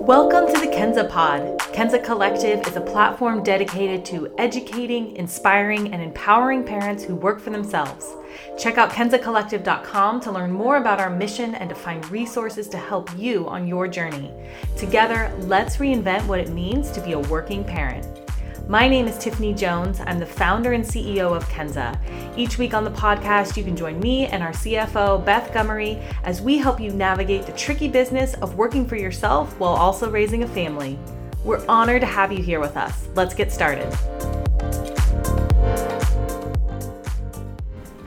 Welcome to the Kenza Pod. Kenza Collective is a platform dedicated to educating, inspiring, and empowering parents who work for themselves. Check out kenzacollective.com to learn more about our mission and to find resources to help you on your journey. Together, let's reinvent what it means to be a working parent. My name is Tiffany Jones. I'm the founder and CEO of Kenza. Each week on the podcast, you can join me and our CFO, Beth Gummery, as we help you navigate the tricky business of working for yourself while also raising a family. We're honored to have you here with us. Let's get started.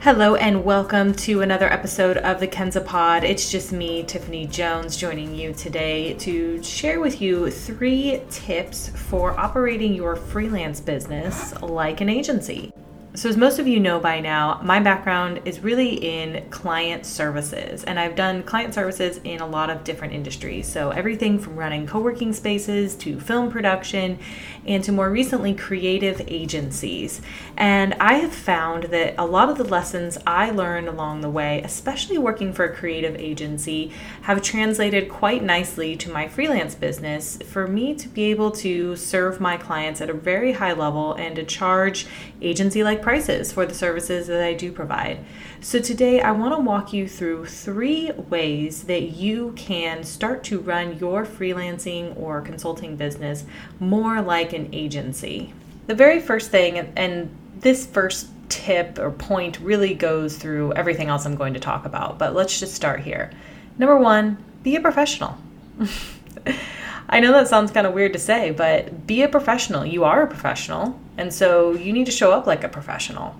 Hello and welcome to another episode of the Kenza Pod. It's just me, Tiffany Jones, joining you today to share with you three tips for operating your freelance business like an agency. So, as most of you know by now, my background is really in client services, and I've done client services in a lot of different industries. So, everything from running co working spaces to film production and to more recently creative agencies. And I have found that a lot of the lessons I learned along the way, especially working for a creative agency, have translated quite nicely to my freelance business for me to be able to serve my clients at a very high level and to charge agency like prices for the services that I do provide. So, today I want to walk you through three ways that you can start to run your freelancing or consulting business more like an agency. The very first thing, and this first tip or point really goes through everything else I'm going to talk about, but let's just start here. Number one, be a professional. I know that sounds kind of weird to say, but be a professional. You are a professional, and so you need to show up like a professional.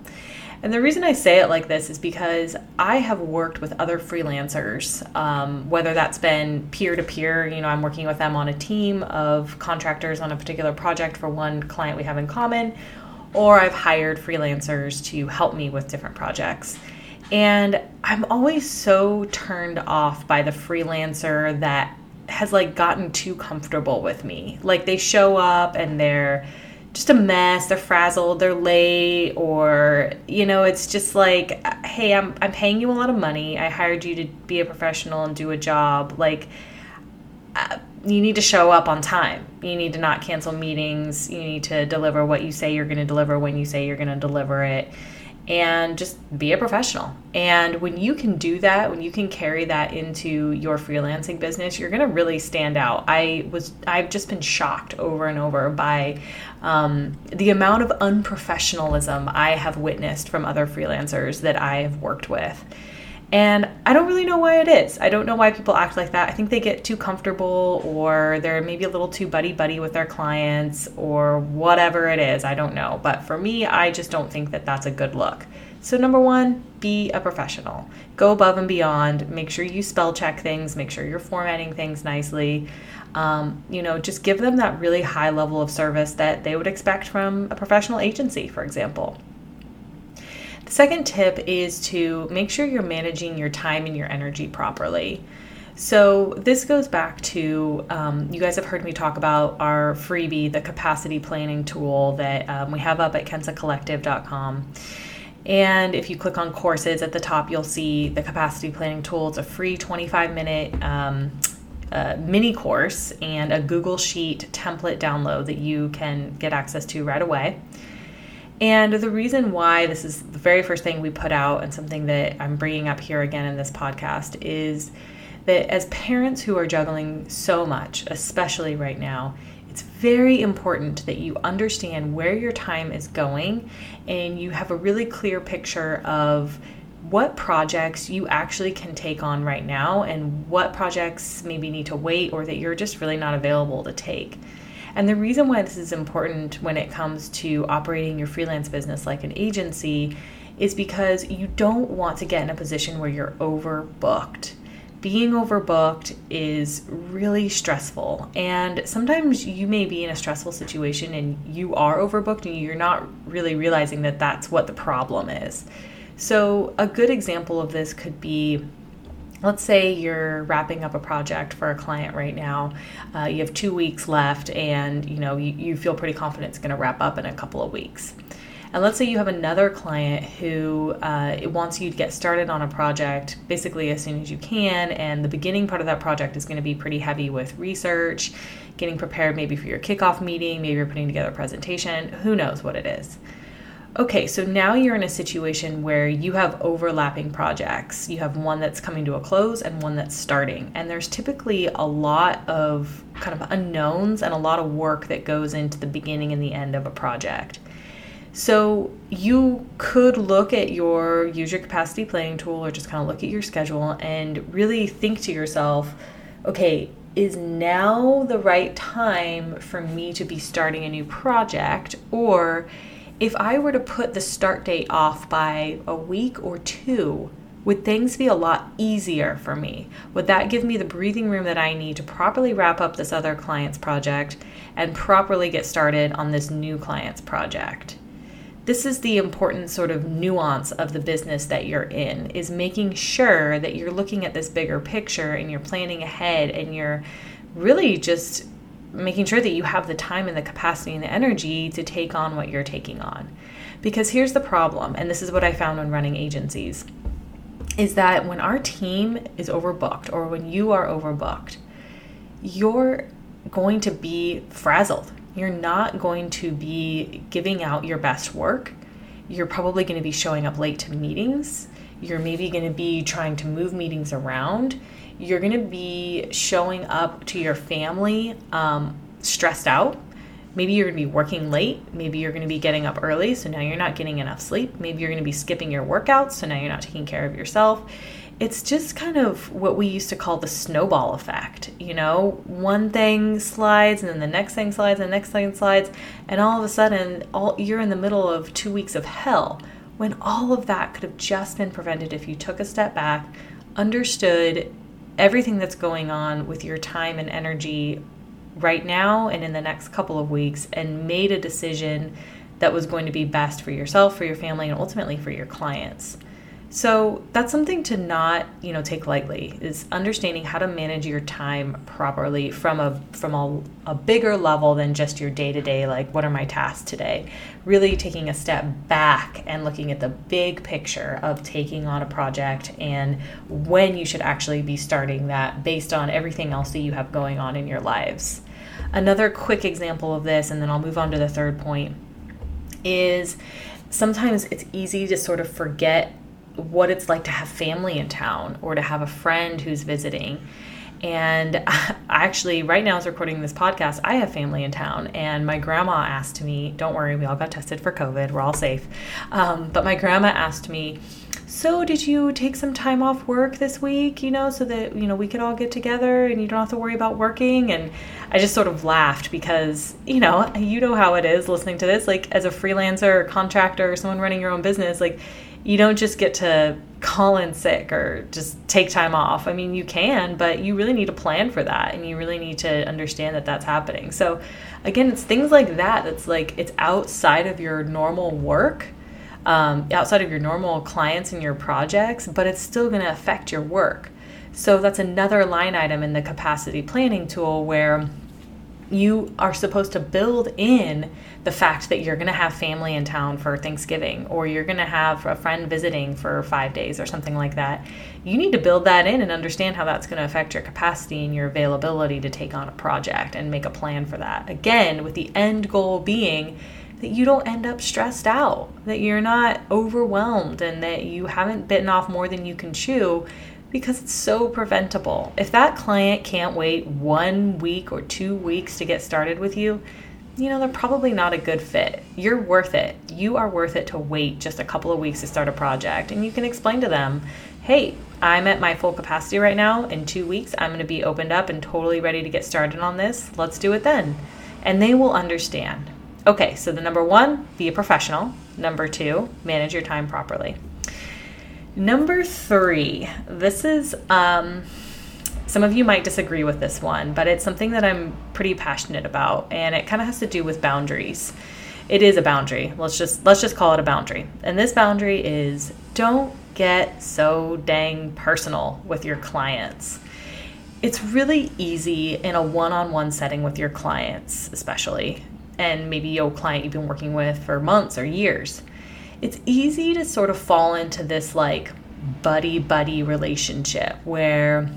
And the reason I say it like this is because I have worked with other freelancers, um, whether that's been peer to peer, you know, I'm working with them on a team of contractors on a particular project for one client we have in common, or I've hired freelancers to help me with different projects. And I'm always so turned off by the freelancer that has like gotten too comfortable with me. Like they show up and they're just a mess, they're frazzled, they're late, or you know, it's just like, hey, I'm I'm paying you a lot of money. I hired you to be a professional and do a job. Like, uh, you need to show up on time. You need to not cancel meetings. You need to deliver what you say you're going to deliver when you say you're going to deliver it and just be a professional. And when you can do that, when you can carry that into your freelancing business, you're going to really stand out. I was I've just been shocked over and over by um, the amount of unprofessionalism I have witnessed from other freelancers that I have worked with. And I don't really know why it is. I don't know why people act like that. I think they get too comfortable or they're maybe a little too buddy buddy with their clients or whatever it is. I don't know. But for me, I just don't think that that's a good look. So, number one, be a professional. Go above and beyond. Make sure you spell check things, make sure you're formatting things nicely. Um, you know, just give them that really high level of service that they would expect from a professional agency, for example. Second tip is to make sure you're managing your time and your energy properly. So, this goes back to um, you guys have heard me talk about our freebie, the capacity planning tool that um, we have up at kenzacollective.com. And if you click on courses at the top, you'll see the capacity planning tool. It's a free 25 minute um, uh, mini course and a Google Sheet template download that you can get access to right away. And the reason why this is the very first thing we put out and something that I'm bringing up here again in this podcast is that as parents who are juggling so much, especially right now, it's very important that you understand where your time is going and you have a really clear picture of what projects you actually can take on right now and what projects maybe need to wait or that you're just really not available to take. And the reason why this is important when it comes to operating your freelance business like an agency is because you don't want to get in a position where you're overbooked. Being overbooked is really stressful, and sometimes you may be in a stressful situation and you are overbooked and you're not really realizing that that's what the problem is. So, a good example of this could be let's say you're wrapping up a project for a client right now uh, you have two weeks left and you know you, you feel pretty confident it's going to wrap up in a couple of weeks And let's say you have another client who uh, wants you to get started on a project basically as soon as you can, and the beginning part of that project is going to be pretty heavy with research, getting prepared maybe for your kickoff meeting, maybe you're putting together a presentation, who knows what it is. Okay, so now you're in a situation where you have overlapping projects. You have one that's coming to a close and one that's starting. And there's typically a lot of kind of unknowns and a lot of work that goes into the beginning and the end of a project. So you could look at your use your capacity planning tool or just kind of look at your schedule and really think to yourself, okay, is now the right time for me to be starting a new project or if I were to put the start date off by a week or two, would things be a lot easier for me? Would that give me the breathing room that I need to properly wrap up this other client's project and properly get started on this new client's project? This is the important sort of nuance of the business that you're in is making sure that you're looking at this bigger picture and you're planning ahead and you're really just making sure that you have the time and the capacity and the energy to take on what you're taking on. Because here's the problem, and this is what I found when running agencies, is that when our team is overbooked or when you are overbooked, you're going to be frazzled. You're not going to be giving out your best work. You're probably going to be showing up late to meetings. You're maybe going to be trying to move meetings around you're going to be showing up to your family um, stressed out. Maybe you're going to be working late. Maybe you're going to be getting up early, so now you're not getting enough sleep. Maybe you're going to be skipping your workouts, so now you're not taking care of yourself. It's just kind of what we used to call the snowball effect. You know, one thing slides, and then the next thing slides, and the next thing slides, and all of a sudden, all you're in the middle of two weeks of hell. When all of that could have just been prevented if you took a step back, understood everything that's going on with your time and energy right now and in the next couple of weeks and made a decision that was going to be best for yourself, for your family, and ultimately for your clients. So that's something to not, you know, take lightly is understanding how to manage your time properly from a from a, a bigger level than just your day to day, like what are my tasks today? Really taking a step back and looking at the big picture of taking on a project and when you should actually be starting that based on everything else that you have going on in your lives. Another quick example of this, and then I'll move on to the third point, is sometimes it's easy to sort of forget what it's like to have family in town or to have a friend who's visiting. And I actually, right now, as recording this podcast, I have family in town. And my grandma asked me, don't worry, we all got tested for COVID, we're all safe. Um, but my grandma asked me, so did you take some time off work this week, you know, so that, you know, we could all get together and you don't have to worry about working? And I just sort of laughed because, you know, you know how it is listening to this. Like, as a freelancer or contractor or someone running your own business, like, you don't just get to call in sick or just take time off. I mean, you can, but you really need to plan for that and you really need to understand that that's happening. So, again, it's things like that that's like it's outside of your normal work, um, outside of your normal clients and your projects, but it's still going to affect your work. So, that's another line item in the capacity planning tool where you are supposed to build in the fact that you're going to have family in town for Thanksgiving or you're going to have a friend visiting for five days or something like that. You need to build that in and understand how that's going to affect your capacity and your availability to take on a project and make a plan for that. Again, with the end goal being that you don't end up stressed out, that you're not overwhelmed, and that you haven't bitten off more than you can chew because it's so preventable. If that client can't wait one week or two weeks to get started with you, you know, they're probably not a good fit. You're worth it. You are worth it to wait just a couple of weeks to start a project. And you can explain to them, hey, I'm at my full capacity right now. In two weeks, I'm going to be opened up and totally ready to get started on this. Let's do it then. And they will understand. Okay, so the number one, be a professional. Number two, manage your time properly. Number three, this is, um, some of you might disagree with this one, but it's something that I'm pretty passionate about, and it kind of has to do with boundaries. It is a boundary. Let's just let's just call it a boundary. And this boundary is don't get so dang personal with your clients. It's really easy in a one-on-one setting with your clients, especially, and maybe your client you've been working with for months or years it's easy to sort of fall into this like buddy buddy relationship where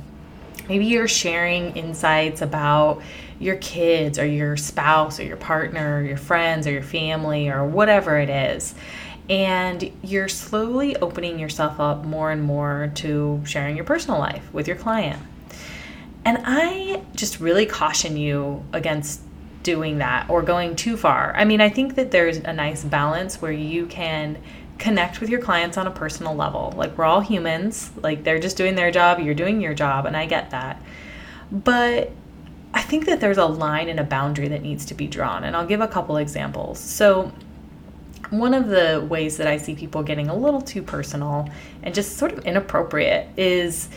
maybe you're sharing insights about your kids or your spouse or your partner or your friends or your family or whatever it is. And you're slowly opening yourself up more and more to sharing your personal life with your client. And I just really caution you against doing that or going too far. I mean, I think that there's a nice balance where you can connect with your clients on a personal level. Like, we're all humans, like, they're just doing their job, you're doing your job, and I get that. But I think that there's a line and a boundary that needs to be drawn, and I'll give a couple examples. So, one of the ways that I see people getting a little too personal and just sort of inappropriate is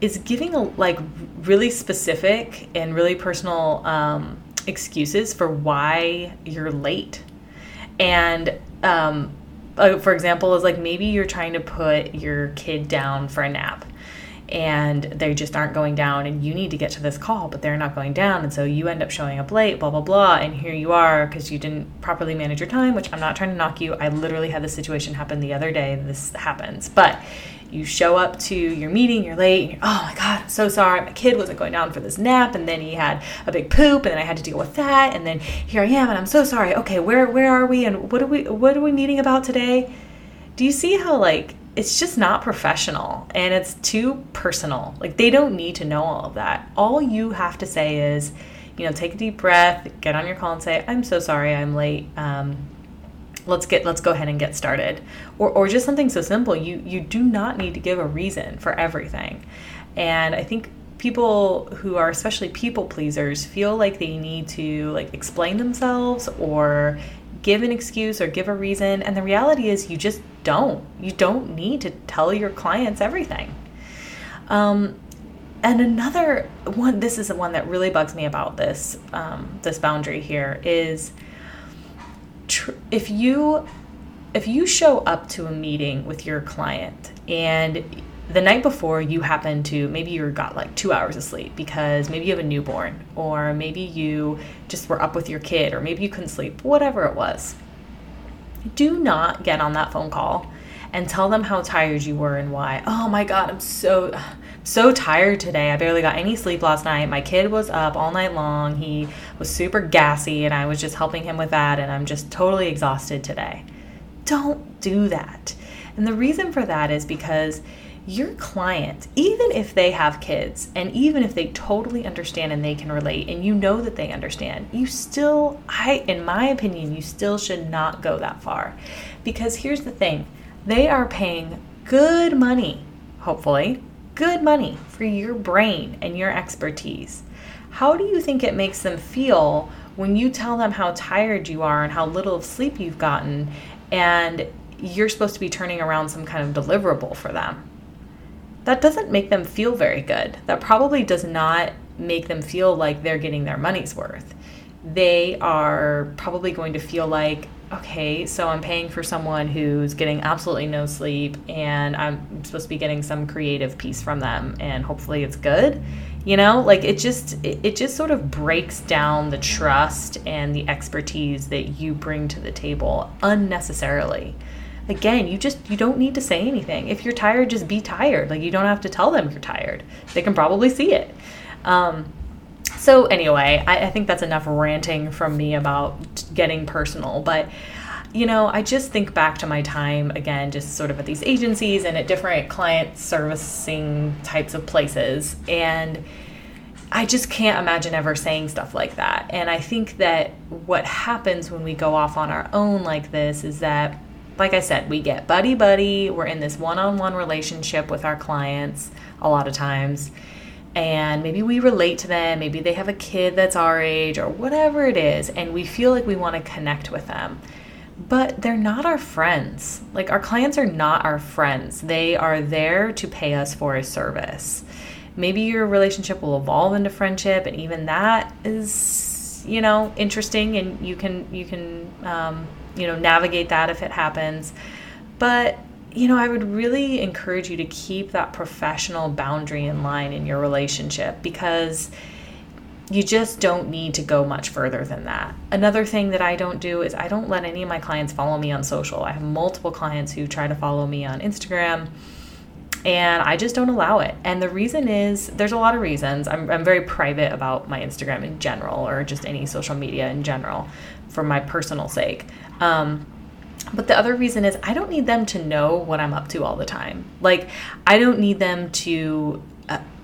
is giving a, like really specific and really personal um, excuses for why you're late. And um, uh, for example, is like maybe you're trying to put your kid down for a nap and they just aren't going down and you need to get to this call but they're not going down. And so you end up showing up late blah blah blah and here you are because you didn't properly manage your time which i'm not trying to knock you. I literally had this situation happen the other day. This happens. But you show up to your meeting, you're late, you're, oh my God, I'm so sorry. My kid wasn't going down for this nap, and then he had a big poop, and then I had to deal with that, and then here I am, and I'm so sorry. Okay, where where are we and what are we what are we meeting about today? Do you see how like it's just not professional and it's too personal. Like they don't need to know all of that. All you have to say is, you know, take a deep breath, get on your call and say, "I'm so sorry, I'm late." Um, let's get let's go ahead and get started. Or, or just something so simple you you do not need to give a reason for everything. And i think people who are especially people pleasers feel like they need to like explain themselves or give an excuse or give a reason. And the reality is you just don't. You don't need to tell your clients everything. Um, and another one this is the one that really bugs me about this um, this boundary here is tr- if you if you show up to a meeting with your client and the night before you happen to maybe you got like two hours of sleep because maybe you have a newborn or maybe you just were up with your kid or maybe you couldn't sleep whatever it was do not get on that phone call and tell them how tired you were and why oh my god i'm so so tired today. I barely got any sleep last night. My kid was up all night long. He was super gassy, and I was just helping him with that, and I'm just totally exhausted today. Don't do that. And the reason for that is because your client, even if they have kids and even if they totally understand and they can relate and you know that they understand, you still, I, in my opinion, you still should not go that far. Because here's the thing they are paying good money, hopefully, good money for your brain and your expertise. How do you think it makes them feel when you tell them how tired you are and how little of sleep you've gotten and you're supposed to be turning around some kind of deliverable for them? That doesn't make them feel very good. That probably does not make them feel like they're getting their money's worth. They are probably going to feel like okay, so I'm paying for someone who's getting absolutely no sleep and I'm supposed to be getting some creative piece from them and hopefully it's good. You know, like it just it, it just sort of breaks down the trust and the expertise that you bring to the table unnecessarily. Again, you just you don't need to say anything. If you're tired, just be tired. Like you don't have to tell them you're tired. They can probably see it. Um, so, anyway, I, I think that's enough ranting from me about getting personal. But you know, I just think back to my time again, just sort of at these agencies and at different client servicing types of places. And I just can't imagine ever saying stuff like that. And I think that what happens when we go off on our own like this is that, like I said, we get buddy buddy. We're in this one on one relationship with our clients a lot of times and maybe we relate to them, maybe they have a kid that's our age or whatever it is, and we feel like we want to connect with them. But they're not our friends. Like, our clients are not our friends. They are there to pay us for a service. Maybe your relationship will evolve into friendship, and even that is, you know, interesting, and you can, you can, um, you know, navigate that if it happens. But you know, I would really encourage you to keep that professional boundary in line in your relationship because you just don't need to go much further than that. Another thing that I don't do is I don't let any of my clients follow me on social. I have multiple clients who try to follow me on Instagram and I just don't allow it. And the reason is there's a lot of reasons. I'm, I'm very private about my Instagram in general or just any social media in general for my personal sake. Um, but the other reason is I don't need them to know what I'm up to all the time. Like, I don't need them to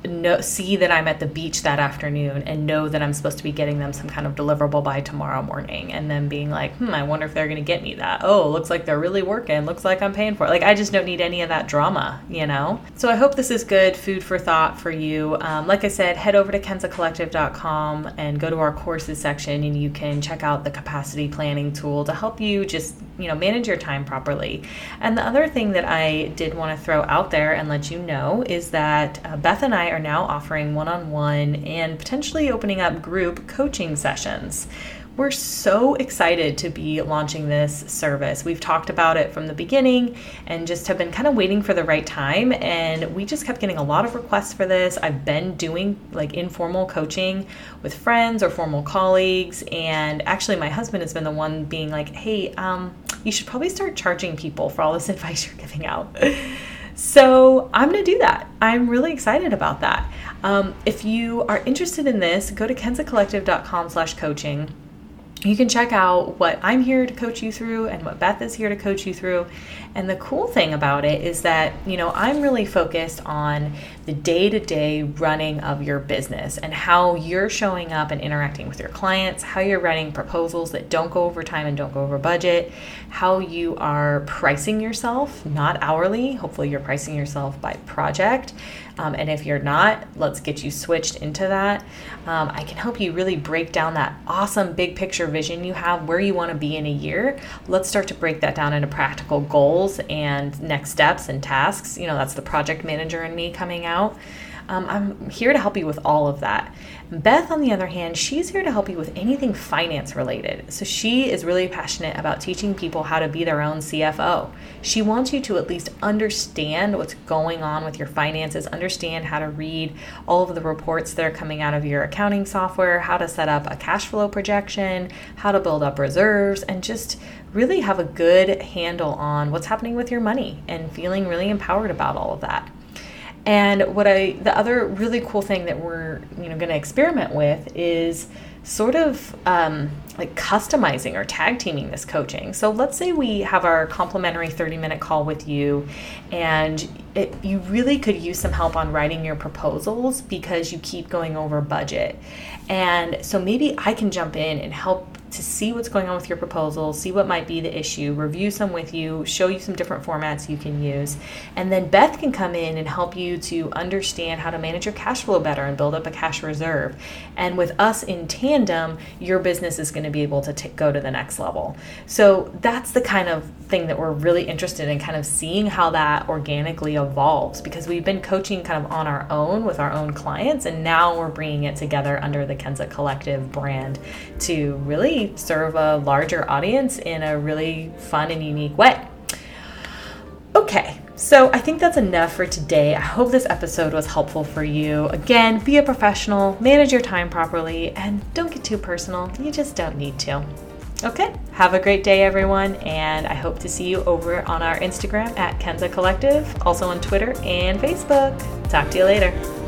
know, see that I'm at the beach that afternoon and know that I'm supposed to be getting them some kind of deliverable by tomorrow morning and then being like, hmm, I wonder if they're going to get me that. Oh, looks like they're really working. Looks like I'm paying for it. Like, I just don't need any of that drama, you know? So I hope this is good food for thought for you. Um, like I said, head over to kenzacollective.com and go to our courses section and you can check out the capacity planning tool to help you just, you know, manage your time properly. And the other thing that I did want to throw out there and let you know is that uh, Beth and I are now offering one on one and potentially opening up group coaching sessions. We're so excited to be launching this service. We've talked about it from the beginning and just have been kind of waiting for the right time. And we just kept getting a lot of requests for this. I've been doing like informal coaching with friends or formal colleagues. And actually, my husband has been the one being like, hey, um, you should probably start charging people for all this advice you're giving out. So I'm going to do that. I'm really excited about that. Um, if you are interested in this, go to kenzacollective.com slash coaching you can check out what I'm here to coach you through and what Beth is here to coach you through. And the cool thing about it is that, you know, I'm really focused on the day to day running of your business and how you're showing up and interacting with your clients, how you're writing proposals that don't go over time and don't go over budget, how you are pricing yourself, not hourly. Hopefully, you're pricing yourself by project. Um, and if you're not, let's get you switched into that. Um, I can help you really break down that awesome big picture vision you have, where you want to be in a year. Let's start to break that down into practical goals and next steps and tasks. You know, that's the project manager and me coming out. Um, I'm here to help you with all of that. Beth, on the other hand, she's here to help you with anything finance related. So she is really passionate about teaching people how to be their own CFO. She wants you to at least understand what's going on with your finances, understand how to read all of the reports that are coming out of your accounting software, how to set up a cash flow projection, how to build up reserves, and just really have a good handle on what's happening with your money and feeling really empowered about all of that. And what I the other really cool thing that we're you know going to experiment with is sort of um, like customizing or tag teaming this coaching. So let's say we have our complimentary 30 minute call with you, and it, you really could use some help on writing your proposals because you keep going over budget. And so maybe I can jump in and help to see what's going on with your proposal, see what might be the issue, review some with you, show you some different formats you can use. And then Beth can come in and help you to understand how to manage your cash flow better and build up a cash reserve. And with us in tandem, your business is going to be able to t- go to the next level. So that's the kind of thing that we're really interested in kind of seeing how that organically evolves because we've been coaching kind of on our own with our own clients and now we're bringing it together under the Kenza Collective brand to serve a larger audience in a really fun and unique way. Okay, so I think that's enough for today. I hope this episode was helpful for you. Again, be a professional, manage your time properly, and don't get too personal. You just don't need to. Okay, have a great day, everyone, and I hope to see you over on our Instagram at Kenza Collective, also on Twitter and Facebook. Talk to you later.